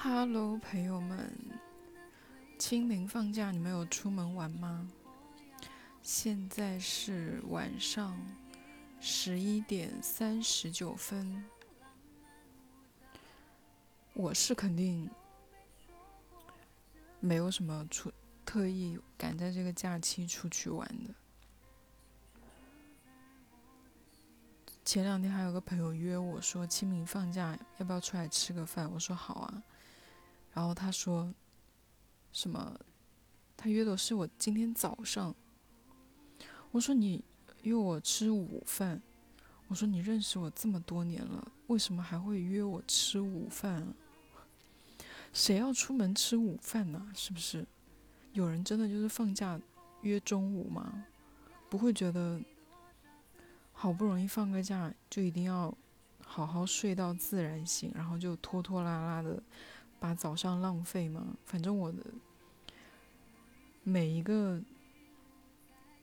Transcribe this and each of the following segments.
Hello，朋友们，清明放假你们有出门玩吗？现在是晚上十一点三十九分，我是肯定没有什么出特意赶在这个假期出去玩的。前两天还有个朋友约我说清明放假要不要出来吃个饭，我说好啊。然后他说：“什么？他约的是我今天早上。”我说：“你约我吃午饭。”我说：“你认识我这么多年了，为什么还会约我吃午饭？谁要出门吃午饭呢？是不是？有人真的就是放假约中午吗？不会觉得好不容易放个假就一定要好好睡到自然醒，然后就拖拖拉拉的。”把早上浪费吗？反正我的每一个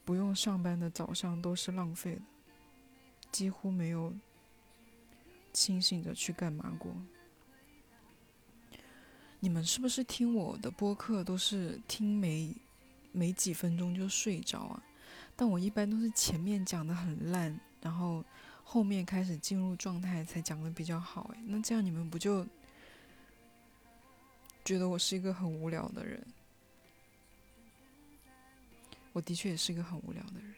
不用上班的早上都是浪费的，几乎没有清醒着去干嘛过。你们是不是听我的播客都是听没没几分钟就睡着啊？但我一般都是前面讲的很烂，然后后面开始进入状态才讲的比较好。哎，那这样你们不就？觉得我是一个很无聊的人，我的确也是一个很无聊的人。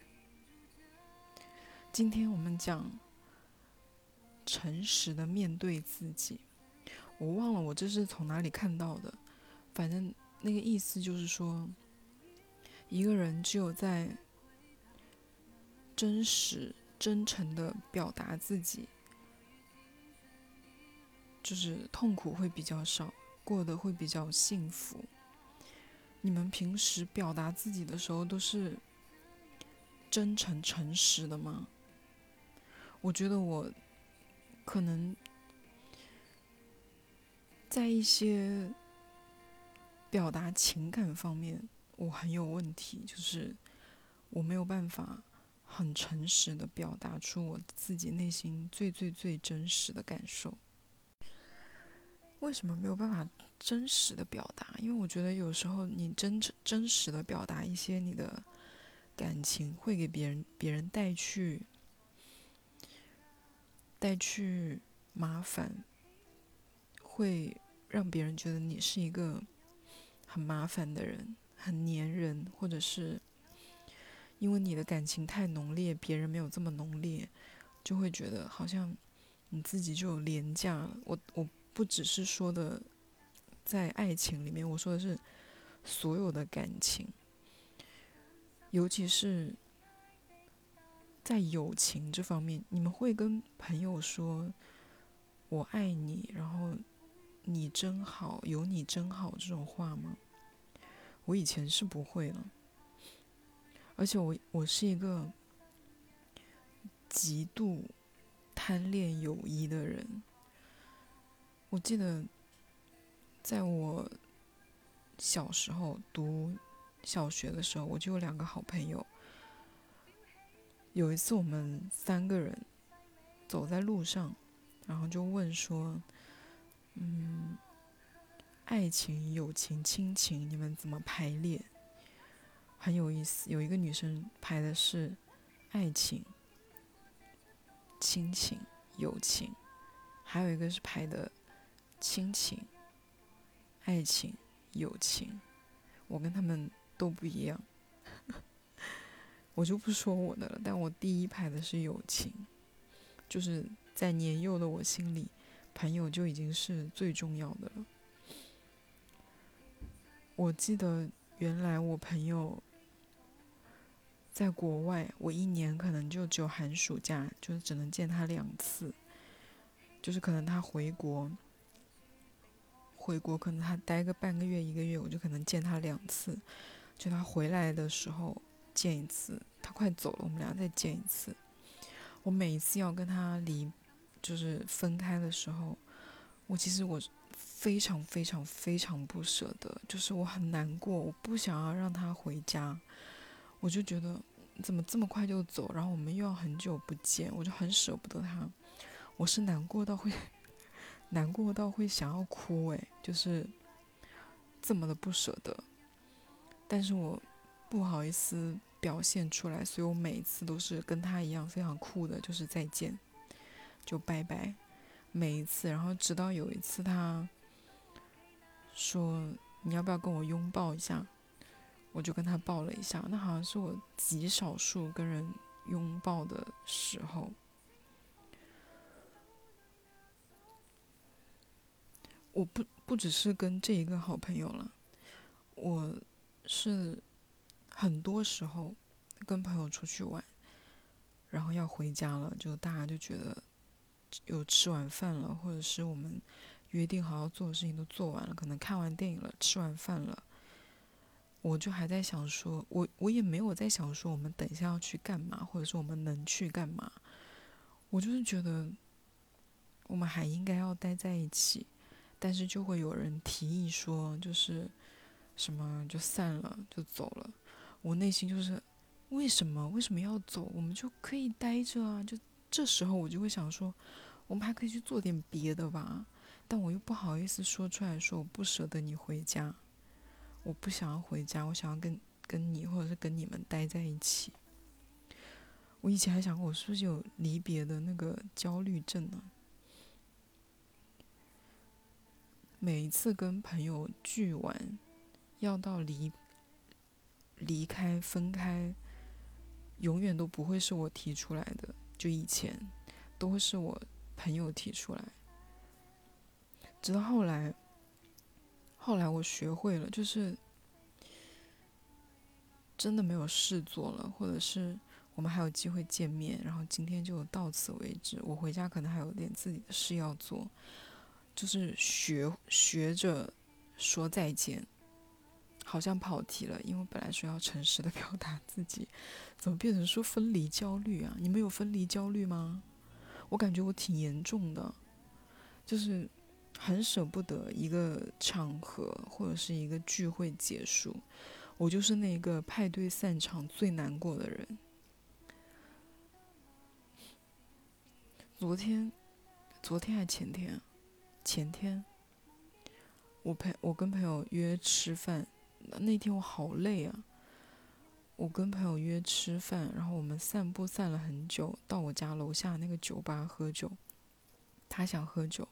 今天我们讲诚实的面对自己，我忘了我这是从哪里看到的，反正那个意思就是说，一个人只有在真实、真诚的表达自己，就是痛苦会比较少。过得会比较幸福。你们平时表达自己的时候都是真诚诚实的吗？我觉得我可能在一些表达情感方面我很有问题，就是我没有办法很诚实的表达出我自己内心最最最真实的感受。为什么没有办法真实的表达？因为我觉得有时候你真真实的表达一些你的感情，会给别人别人带去带去麻烦，会让别人觉得你是一个很麻烦的人，很粘人，或者是因为你的感情太浓烈，别人没有这么浓烈，就会觉得好像你自己就廉价了。我我。不只是说的在爱情里面，我说的是所有的感情，尤其是在友情这方面，你们会跟朋友说“我爱你”，然后“你真好”，“有你真好”这种话吗？我以前是不会了，而且我我是一个极度贪恋友谊的人。我记得，在我小时候读小学的时候，我就有两个好朋友。有一次，我们三个人走在路上，然后就问说：“嗯，爱情、友情、亲情，你们怎么排列？”很有意思。有一个女生排的是爱情、亲情、友情，还有一个是排的。亲情、爱情、友情，我跟他们都不一样。我就不说我的了，但我第一排的是友情，就是在年幼的我心里，朋友就已经是最重要的了。我记得原来我朋友在国外，我一年可能就只有寒暑假，就是只能见他两次，就是可能他回国。回国可能他待个半个月一个月，我就可能见他两次，就他回来的时候见一次，他快走了我们俩再见一次。我每一次要跟他离，就是分开的时候，我其实我非常非常非常不舍得，就是我很难过，我不想要让他回家，我就觉得怎么这么快就走，然后我们又要很久不见，我就很舍不得他，我是难过到会。难过到会想要哭，诶，就是这么的不舍得，但是我不好意思表现出来，所以我每一次都是跟他一样非常酷的，就是再见，就拜拜，每一次，然后直到有一次他说你要不要跟我拥抱一下，我就跟他抱了一下，那好像是我极少数跟人拥抱的时候。我不不只是跟这一个好朋友了，我是很多时候跟朋友出去玩，然后要回家了，就大家就觉得有吃完饭了，或者是我们约定好要做的事情都做完了，可能看完电影了，吃完饭了，我就还在想说，我我也没有在想说我们等一下要去干嘛，或者说我们能去干嘛，我就是觉得我们还应该要待在一起。但是就会有人提议说，就是什么就散了就走了。我内心就是为什么为什么要走？我们就可以待着啊！就这时候我就会想说，我们还可以去做点别的吧。但我又不好意思说出来说我不舍得你回家，我不想要回家，我想要跟跟你或者是跟你们待在一起。我以前还想过，我是不是有离别的那个焦虑症呢？每一次跟朋友聚完，要到离离开分开，永远都不会是我提出来的。就以前，都会是我朋友提出来。直到后来，后来我学会了，就是真的没有事做了，或者是我们还有机会见面，然后今天就到此为止。我回家可能还有点自己的事要做。就是学学着说再见，好像跑题了，因为本来说要诚实的 表达自己，怎么变成说分离焦虑啊？你们有分离焦虑吗？我感觉我挺严重的，就是很舍不得一个场合或者是一个聚会结束，我就是那个派对散场最难过的人。昨天，昨天还前天？前天，我陪我跟朋友约吃饭，那天我好累啊。我跟朋友约吃饭，然后我们散步散了很久，到我家楼下那个酒吧喝酒。他想喝酒，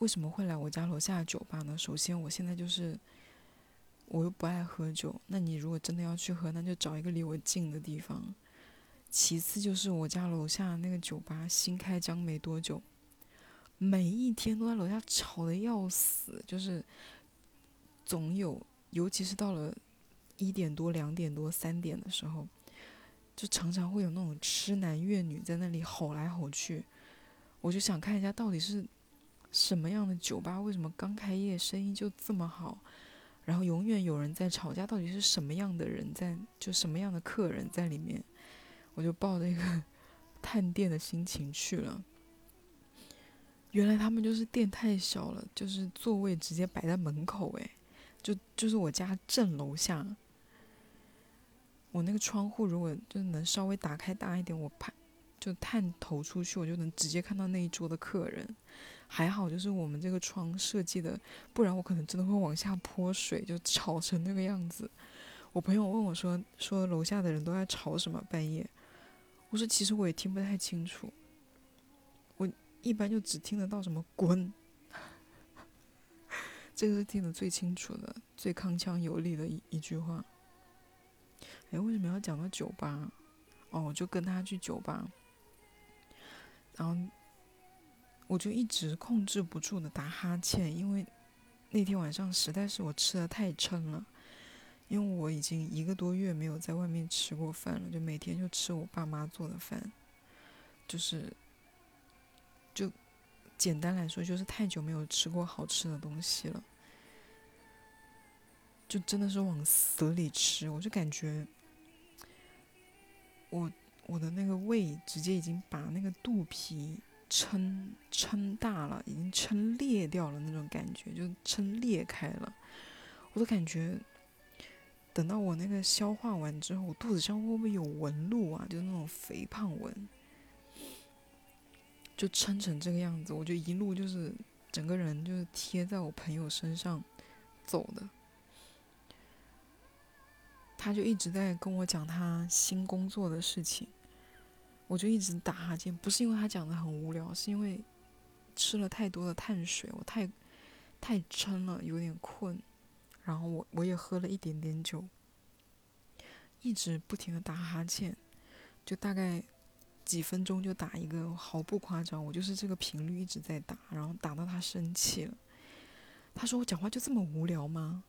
为什么会来我家楼下的酒吧呢？首先，我现在就是我又不爱喝酒，那你如果真的要去喝，那就找一个离我近的地方。其次就是我家楼下那个酒吧新开张没多久。每一天都在楼下吵得要死，就是总有，尤其是到了一点多、两点多、三点的时候，就常常会有那种痴男怨女在那里吼来吼去。我就想看一下到底是什么样的酒吧，为什么刚开业生意就这么好，然后永远有人在吵架，到底是什么样的人在，就什么样的客人在里面，我就抱着一个 探店的心情去了。原来他们就是店太小了，就是座位直接摆在门口，诶，就就是我家正楼下。我那个窗户如果就能稍微打开大一点，我拍就探头出去，我就能直接看到那一桌的客人。还好就是我们这个窗设计的，不然我可能真的会往下泼水，就吵成那个样子。我朋友问我说：“说楼下的人都在吵什么半夜？”我说：“其实我也听不太清楚。”一般就只听得到什么“滚”，这个是听得最清楚的、最铿锵有力的一一句话。哎，为什么要讲到酒吧？哦，我就跟他去酒吧，然后我就一直控制不住的打哈欠，因为那天晚上实在是我吃的太撑了，因为我已经一个多月没有在外面吃过饭了，就每天就吃我爸妈做的饭，就是。就简单来说，就是太久没有吃过好吃的东西了，就真的是往死里吃。我就感觉，我我的那个胃直接已经把那个肚皮撑撑大了，已经撑裂掉了那种感觉，就撑裂开了。我都感觉，等到我那个消化完之后，我肚子上会不会有纹路啊？就是那种肥胖纹。就撑成这个样子，我就一路就是整个人就是贴在我朋友身上走的。他就一直在跟我讲他新工作的事情，我就一直打哈欠，不是因为他讲的很无聊，是因为吃了太多的碳水，我太太撑了，有点困，然后我我也喝了一点点酒，一直不停的打哈欠，就大概几分钟就打一个，毫不夸张，我就是这个频率一直在打，然后打到他生气了，他说我讲话就这么无聊吗？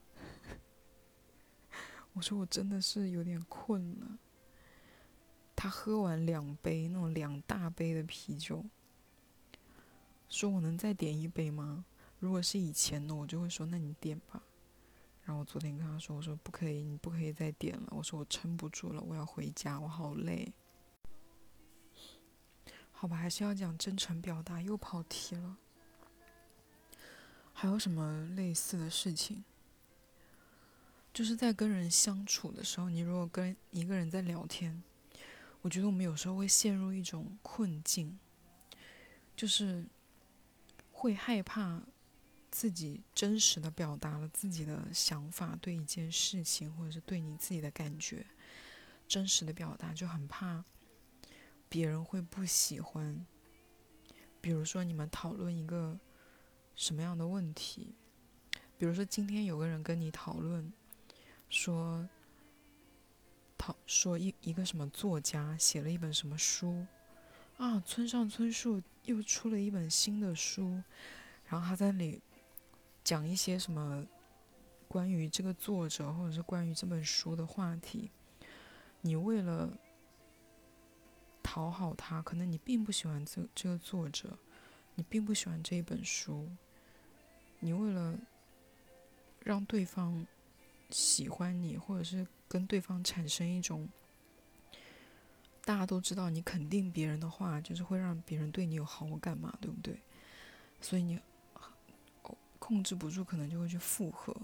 我说我真的是有点困了。他喝完两杯那种两大杯的啤酒，说我能再点一杯吗？如果是以前呢，我就会说那你点吧。然后我昨天跟他说，我说不可以，你不可以再点了。我说我撑不住了，我要回家，我好累。好吧，还是要讲真诚表达，又跑题了。还有什么类似的事情？就是在跟人相处的时候，你如果跟一个人在聊天，我觉得我们有时候会陷入一种困境，就是会害怕自己真实的表达了自己的想法，对一件事情或者是对你自己的感觉，真实的表达就很怕别人会不喜欢。比如说你们讨论一个什么样的问题，比如说今天有个人跟你讨论。说，讨说一一个什么作家写了一本什么书，啊，村上春树又出了一本新的书，然后他在那里讲一些什么关于这个作者或者是关于这本书的话题。你为了讨好他，可能你并不喜欢这这个作者，你并不喜欢这一本书，你为了让对方。喜欢你，或者是跟对方产生一种大家都知道你肯定别人的话，就是会让别人对你有好感嘛，对不对？所以你控制不住，可能就会去附和。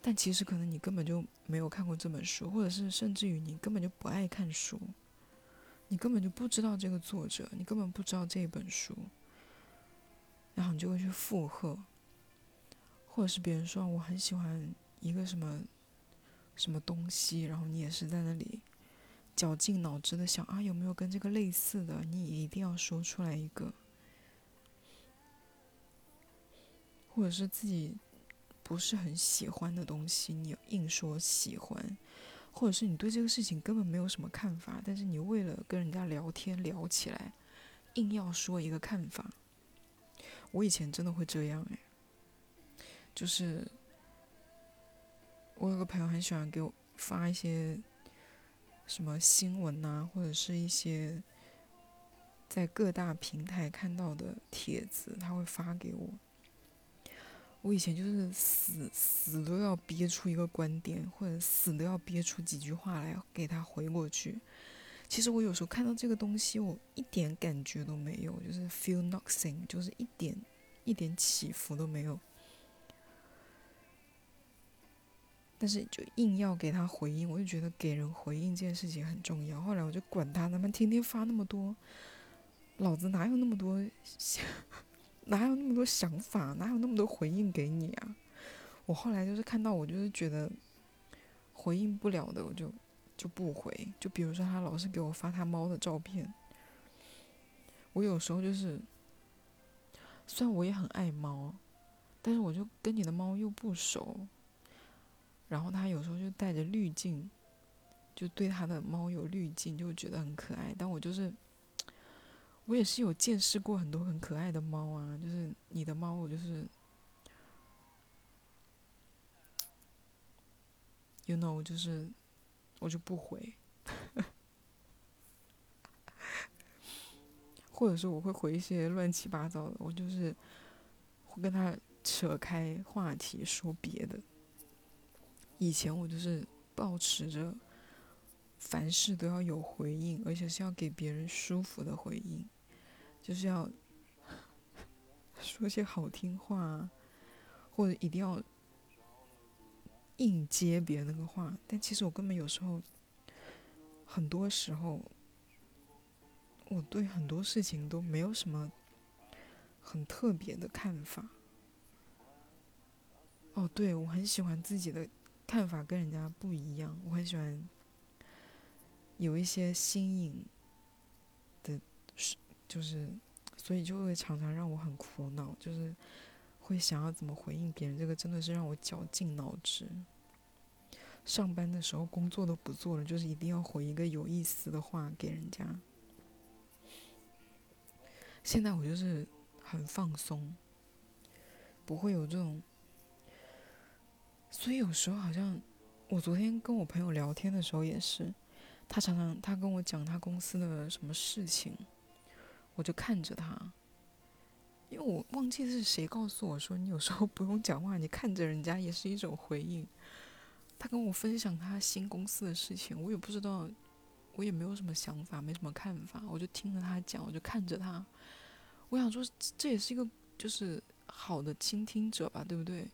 但其实可能你根本就没有看过这本书，或者是甚至于你根本就不爱看书，你根本就不知道这个作者，你根本不知道这本书，然后你就会去附和，或者是别人说我很喜欢。一个什么什么东西，然后你也是在那里绞尽脑汁的想啊，有没有跟这个类似的？你一定要说出来一个，或者是自己不是很喜欢的东西，你硬说喜欢，或者是你对这个事情根本没有什么看法，但是你为了跟人家聊天聊起来，硬要说一个看法。我以前真的会这样哎，就是。我有个朋友很喜欢给我发一些什么新闻呐，或者是一些在各大平台看到的帖子，他会发给我。我以前就是死死都要憋出一个观点，或者死都要憋出几句话来给他回过去。其实我有时候看到这个东西，我一点感觉都没有，就是 feel nothing，就是一点一点起伏都没有。但是就硬要给他回应，我就觉得给人回应这件事情很重要。后来我就管他，他们天天发那么多，老子哪有那么多，哪有那么多想法，哪有那么多回应给你啊？我后来就是看到，我就是觉得回应不了的，我就就不回。就比如说他老是给我发他猫的照片，我有时候就是，虽然我也很爱猫，但是我就跟你的猫又不熟。然后他有时候就带着滤镜，就对他的猫有滤镜，就觉得很可爱。但我就是，我也是有见识过很多很可爱的猫啊，就是你的猫，我就是，you know，就是我就不回，或者说我会回一些乱七八糟的，我就是会跟他扯开话题说别的。以前我就是保持着凡事都要有回应，而且是要给别人舒服的回应，就是要说些好听话，或者一定要硬接别人那个话。但其实我根本有时候，很多时候，我对很多事情都没有什么很特别的看法。哦，对，我很喜欢自己的看法跟人家不一样，我很喜欢有一些新颖，就是，所以就会常常让我很苦恼，就是会想要怎么回应别人，这个真的是让我绞尽脑汁。上班的时候工作都不做了，就是一定要回一个有意思的话给人家。现在我就是很放松，不会有这种，所以有时候好像我昨天跟我朋友聊天的时候也是，他常常他跟我讲他公司的什么事情，我就看着他，因为我忘记是谁告诉我说你有时候不用讲话，你看着人家也是一种回应。他跟我分享他新公司的事情，我也不知道，我也没有什么想法，没什么看法，我就听着他讲，我就看着他。我想说，这也是一个就是好的倾听者吧，对不对？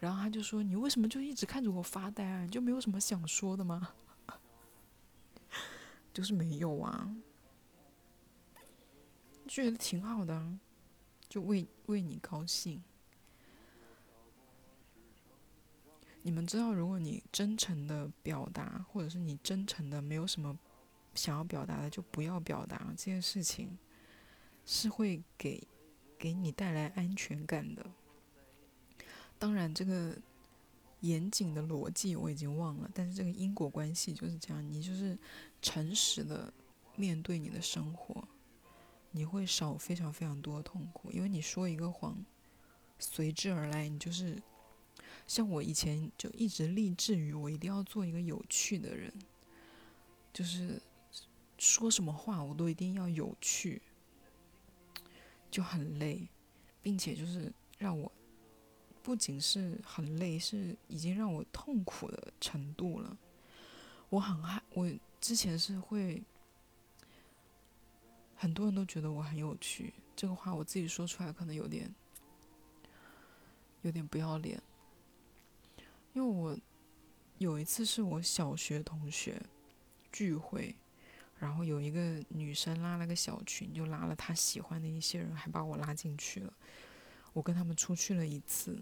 然后他就说：“你为什么就一直看着我发呆啊？你就没有什么想说的吗？” 就是没有啊，觉得挺好的，就为为你高兴。你们知道，如果你真诚的表达，或者是你真诚的没有什么想要表达的，就不要表达这件事情，是会给给你带来安全感的。当然，这个严谨的逻辑我已经忘了，但是这个因果关系就是这样。你就是诚实的面对你的生活，你会少非常非常多的痛苦，因为你说一个谎，随之而来，你就是。像我以前就一直立志于我一定要做一个有趣的人，就是说什么话我都一定要有趣，就很累，并且就是让我不仅是很累，是已经让我痛苦的程度了。我很害，我之前是会很多人都觉得我很有趣，这个话我自己说出来可能有点有点不要脸。因为我有一次是我小学同学聚会，然后有一个女生拉了个小群，就拉了她喜欢的一些人，还把我拉进去了。我跟他们出去了一次，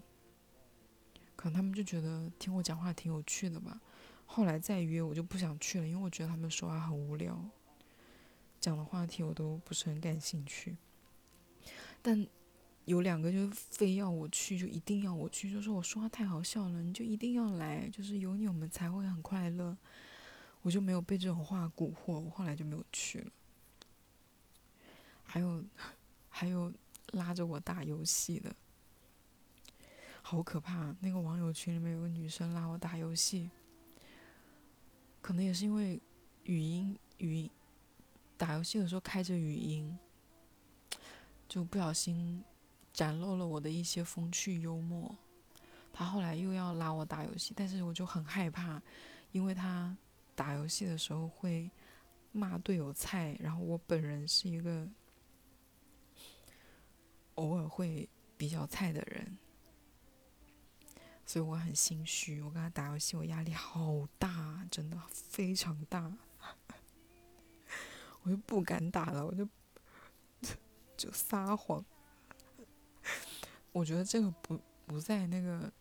可能他们就觉得听我讲话挺有趣的吧。后来再约我就不想去了，因为我觉得他们说话很无聊，讲的话题我都不是很感兴趣。但。有两个就非要我去，就一定要我去，就说我说话太好笑了，你就一定要来，就是有你们才会很快乐。我就没有被这种话蛊惑，我后来就没有去了。还有，还有拉着我打游戏的，好可怕！那个网友群里面有个女生拉我打游戏，可能也是因为语音语音打游戏的时候开着语音，就不小心。展露了我的一些风趣幽默，他后来又要拉我打游戏，但是我就很害怕，因为他打游戏的时候会骂队友菜，然后我本人是一个偶尔会比较菜的人，所以我很心虚。我跟他打游戏，我压力好大，真的非常大，我就不敢打了，我就就撒谎。我觉得这个不不在那个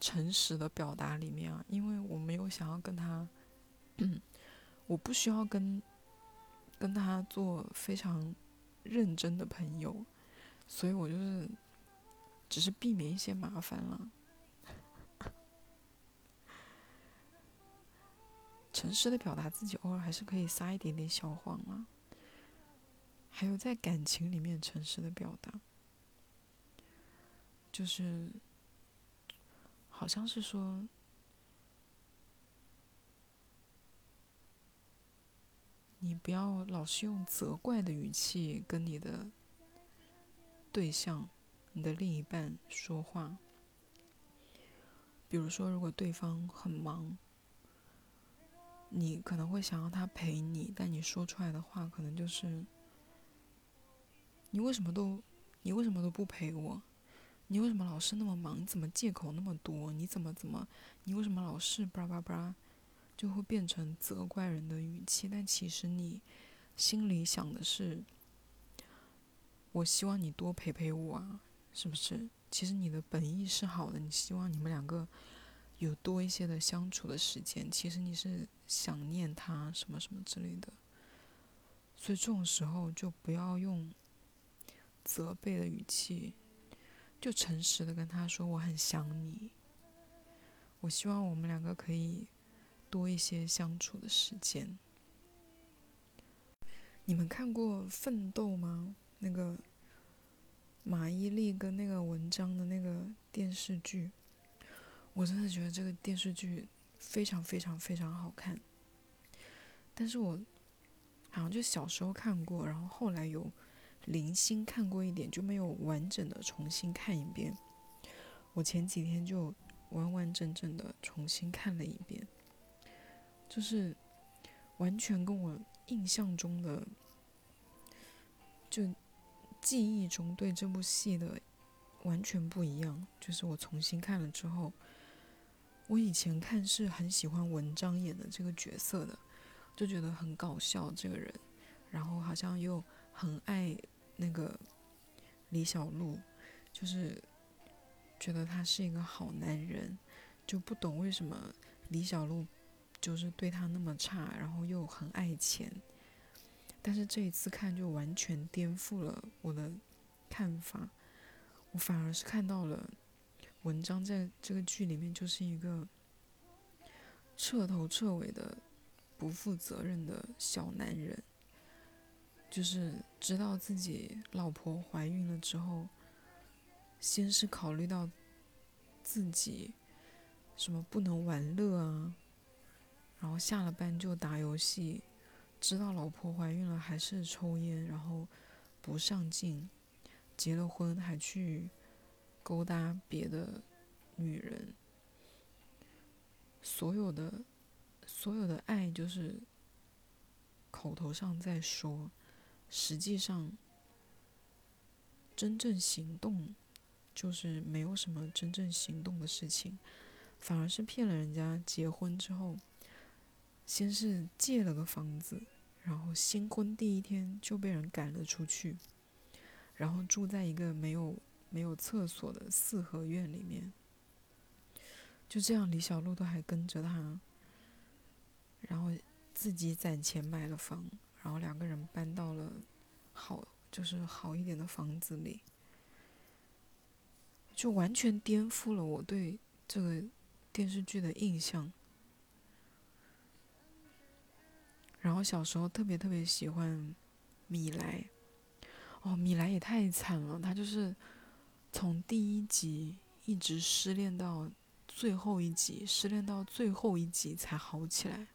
诚实的表达里面啊，因为我没有想要跟他，我不需要跟跟他做非常认真的朋友，所以我就是只是避免一些麻烦了。诚实的表达自己，偶尔还是可以撒一点点小谎啊。还有在感情里面诚实的表达。就是，好像是说，你不要老是用责怪的语气跟你的对象、你的另一半说话。比如说，如果对方很忙，你可能会想要他陪你，但你说出来的话可能就是：“你为什么都，你为什么都不陪我？”你为什么老是那么忙？你怎么借口那么多？你怎么怎么？你为什么老是巴拉巴拉？就会变成责怪人的语气。但其实你心里想的是，我希望你多陪陪我啊，是不是？其实你的本意是好的，你希望你们两个有多一些的相处的时间。其实你是想念他什么什么之类的，所以这种时候就不要用责备的语气，就诚实的跟他说我很想你，我希望我们两个可以多一些相处的时间。你们看过《奋斗》吗？那个马伊琍跟那个文章的那个电视剧，我真的觉得这个电视剧非常非常非常好看。但是我好像就小时候看过，然后后来有零星看过一点，就没有完整的重新看一遍。我前几天就完完整整的重新看了一遍，就是完全跟我。印象中的，就记忆中对这部戏的完全不一样。就是我重新看了之后，我以前看是很喜欢文章演的这个角色的，就觉得很搞笑这个人，然后好像又很爱那个李小璐，就是觉得他是一个好男人，就不懂为什么李小璐。就是对他那么差，然后又很爱钱，但是这一次看就完全颠覆了我的看法，我反而是看到了文章在这个剧里面就是一个彻头彻尾的不负责任的小男人，就是知道自己老婆怀孕了之后，先是考虑到自己什么不能玩乐啊。然后下了班就打游戏，知道老婆怀孕了还是抽烟，然后不上进，结了婚还去勾搭别的女人，所有的所有的爱就是口头上在说，实际上真正行动就是没有什么真正行动的事情，反而是骗了人家结婚之后。先是借了个房子，然后新婚第一天就被人赶了出去，然后住在一个没有没有厕所的四合院里面。就这样，李小璐都还跟着他，然后自己攒钱买了房，然后两个人搬到了好就是好一点的房子里，就完全颠覆了我对这个电视剧的印象。然后小时候特别特别喜欢米莱，哦，米莱也太惨了，他就是从第一集一直失恋到最后一集，失恋到最后一集才好起来，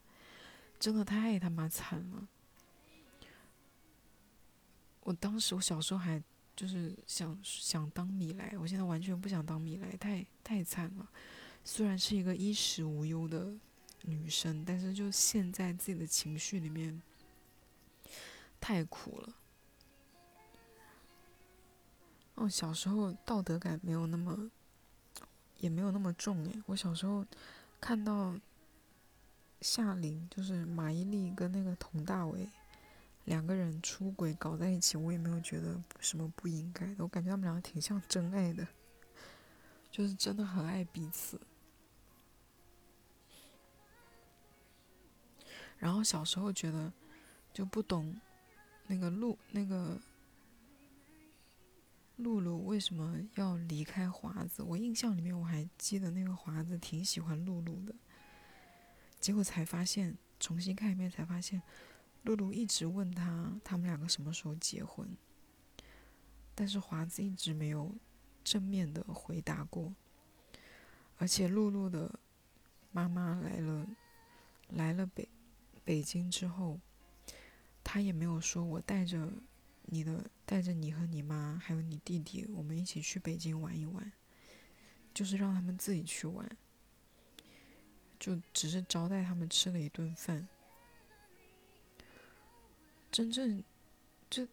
真的太他妈惨了。我当时我小时候还就是想想当米莱，我现在完全不想当米莱，太太惨了。虽然是一个衣食无忧的。女生，但是就陷在自己的情绪里面，太苦了。哦，小时候道德感没有那么，也没有那么重诶。我小时候看到夏琳，就是马伊琍跟那个佟大为两个人出轨搞在一起，我也没有觉得什么不应该的。我感觉他们两个挺像真爱的，就是真的很爱彼此。然后小时候觉得就不懂那个路那个露露为什么要离开华子。我印象里面我还记得那个华子挺喜欢露露的。结果才发现，重新看一遍才发现，露露一直问他他们两个什么时候结婚，但是华子一直没有正面的回答过。而且露露的妈妈来了，来了北。北京之后，他也没有说，我带着你的，带着你和你妈还有你弟弟，我们一起去北京玩一玩，就是让他们自己去玩，就只是招待他们吃了一顿饭。真正，这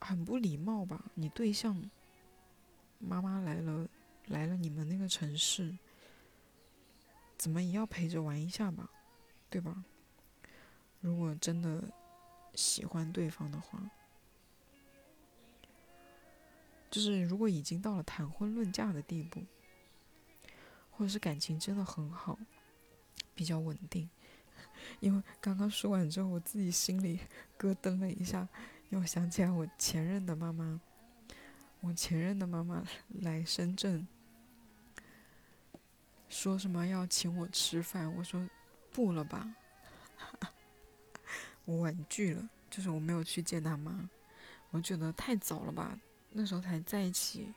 很不礼貌吧？你对象妈妈来了，来了你们那个城市，怎么也要陪着玩一下吧，对吧？如果真的喜欢对方的话，就是如果已经到了谈婚论嫁的地步，或者是感情真的很好，比较稳定。因为刚刚说完之后，我自己心里咯噔了一下，因为我想起来我前任的妈妈，我前任的妈妈来深圳，说什么要请我吃饭，我说不了吧，我婉拒了，就是我没有去见他妈，我觉得太早了吧，那时候才在一起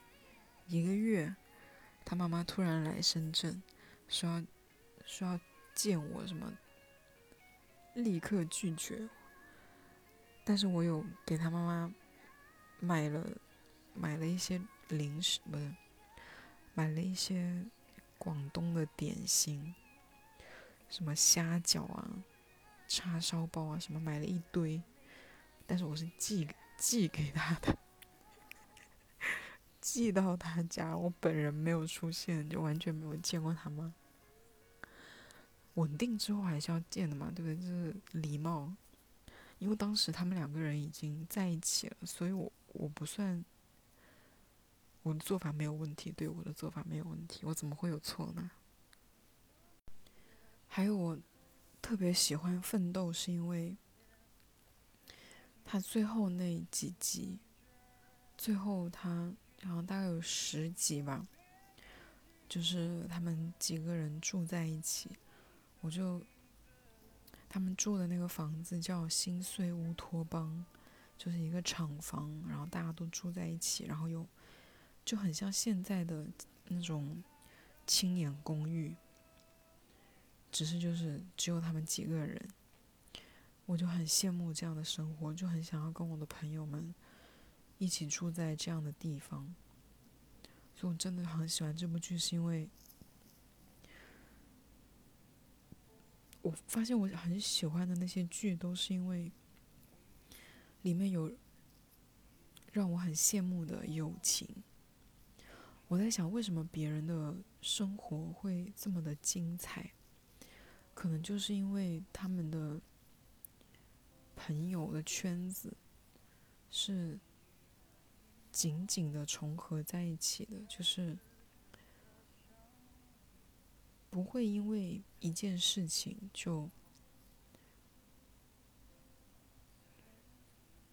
一个月，他妈妈突然来深圳，说要说要见我什么。立刻拒绝，但是我有给他妈妈买了买了一些零食，不是买了一些广东的点心，什么虾饺啊、叉烧包啊，什么买了一堆，但是我是寄寄给他的，寄到他家，我本人没有出现，就完全没有见过他妈。稳定之后还是要见的嘛，对不对？就是礼貌。因为当时他们两个人已经在一起了，所以我我不算我的做法没有问题，对我的做法没有问题，我怎么会有错呢？还有我特别喜欢《奋斗》，是因为他最后那几集，最后他然后大概有十集吧，就是他们几个人住在一起。我就，他们住的那个房子叫新碎乌托邦，就是一个厂房，然后大家都住在一起，然后又就很像现在的那种青年公寓，只是就是只有他们几个人，我就很羡慕这样的生活，就很想要跟我的朋友们一起住在这样的地方，所以我真的很喜欢这部剧，是因为。我发现我很喜欢的那些剧，都是因为里面有让我很羡慕的友情。我在想，为什么别人的生活会这么的精彩？可能就是因为他们的朋友的圈子是紧紧的重合在一起的，就是。不会因为一件事情就，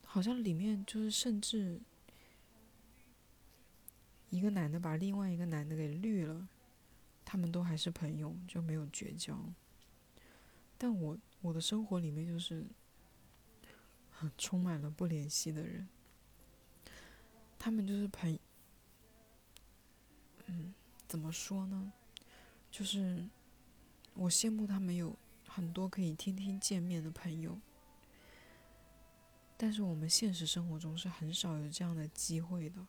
好像里面就是甚至一个男的把另外一个男的给绿了，他们都还是朋友，就没有绝交。但我我的生活里面就是充满了不联系的人，他们就是朋，嗯，怎么说呢？就是我羡慕他们有很多可以天天见面的朋友，但是我们现实生活中是很少有这样的机会的。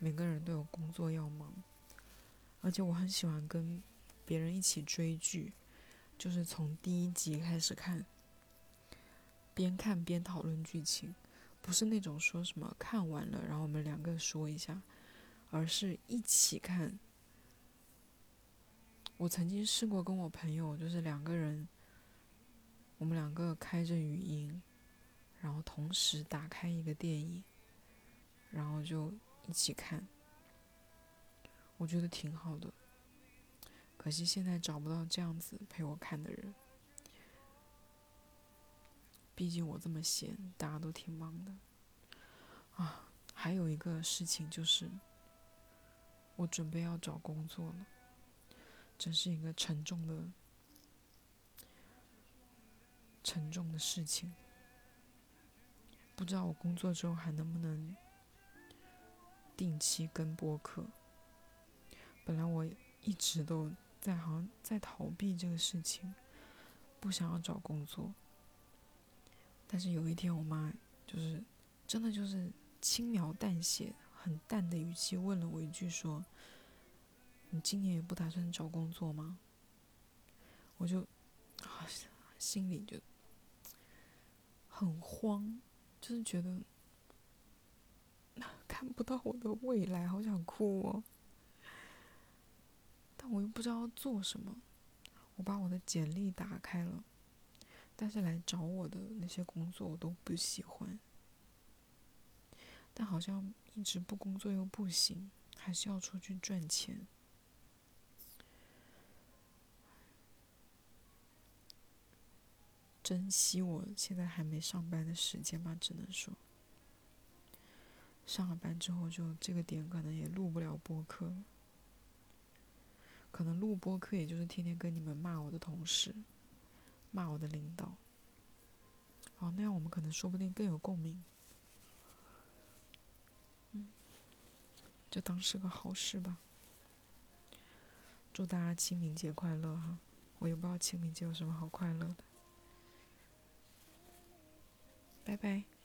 每个人都有工作要忙，而且我很喜欢跟别人一起追剧，就是从第一集开始看，边看边讨论剧情，不是那种说什么看完了然后我们两个说一下，而是一起看。我曾经试过跟我朋友，就是两个人，我们两个开着语音，然后同时打开一个电影，然后就一起看。我觉得挺好的，可惜现在找不到这样子陪我看的人。毕竟我这么闲，大家都挺忙的。啊，还有一个事情就是，我准备要找工作了。真是一个沉重的、沉重的事情。不知道我工作之后还能不能定期跟播客。本来我一直都在好像在逃避这个事情，不想要找工作。但是有一天，我妈就是真的就是轻描淡写、很淡的语气问了我一句说。你今年也不打算找工作吗？我就啊，心里就很慌，就是觉得 看不到我的未来，好想哭哦。但我又不知道做什么。我把我的简历打开了，但是来找我的那些工作我都不喜欢。但好像一直不工作又不行，还是要出去赚钱。珍惜我现在还没上班的时间吧，只能说。上了班之后，就这个点可能也录不了播客，可能录播客也就是天天跟你们骂我的同事，骂我的领导。哦，那样我们可能说不定更有共鸣。嗯，就当是个好事吧。祝大家清明节快乐哈！我也不知道清明节有什么好快乐的。拜拜。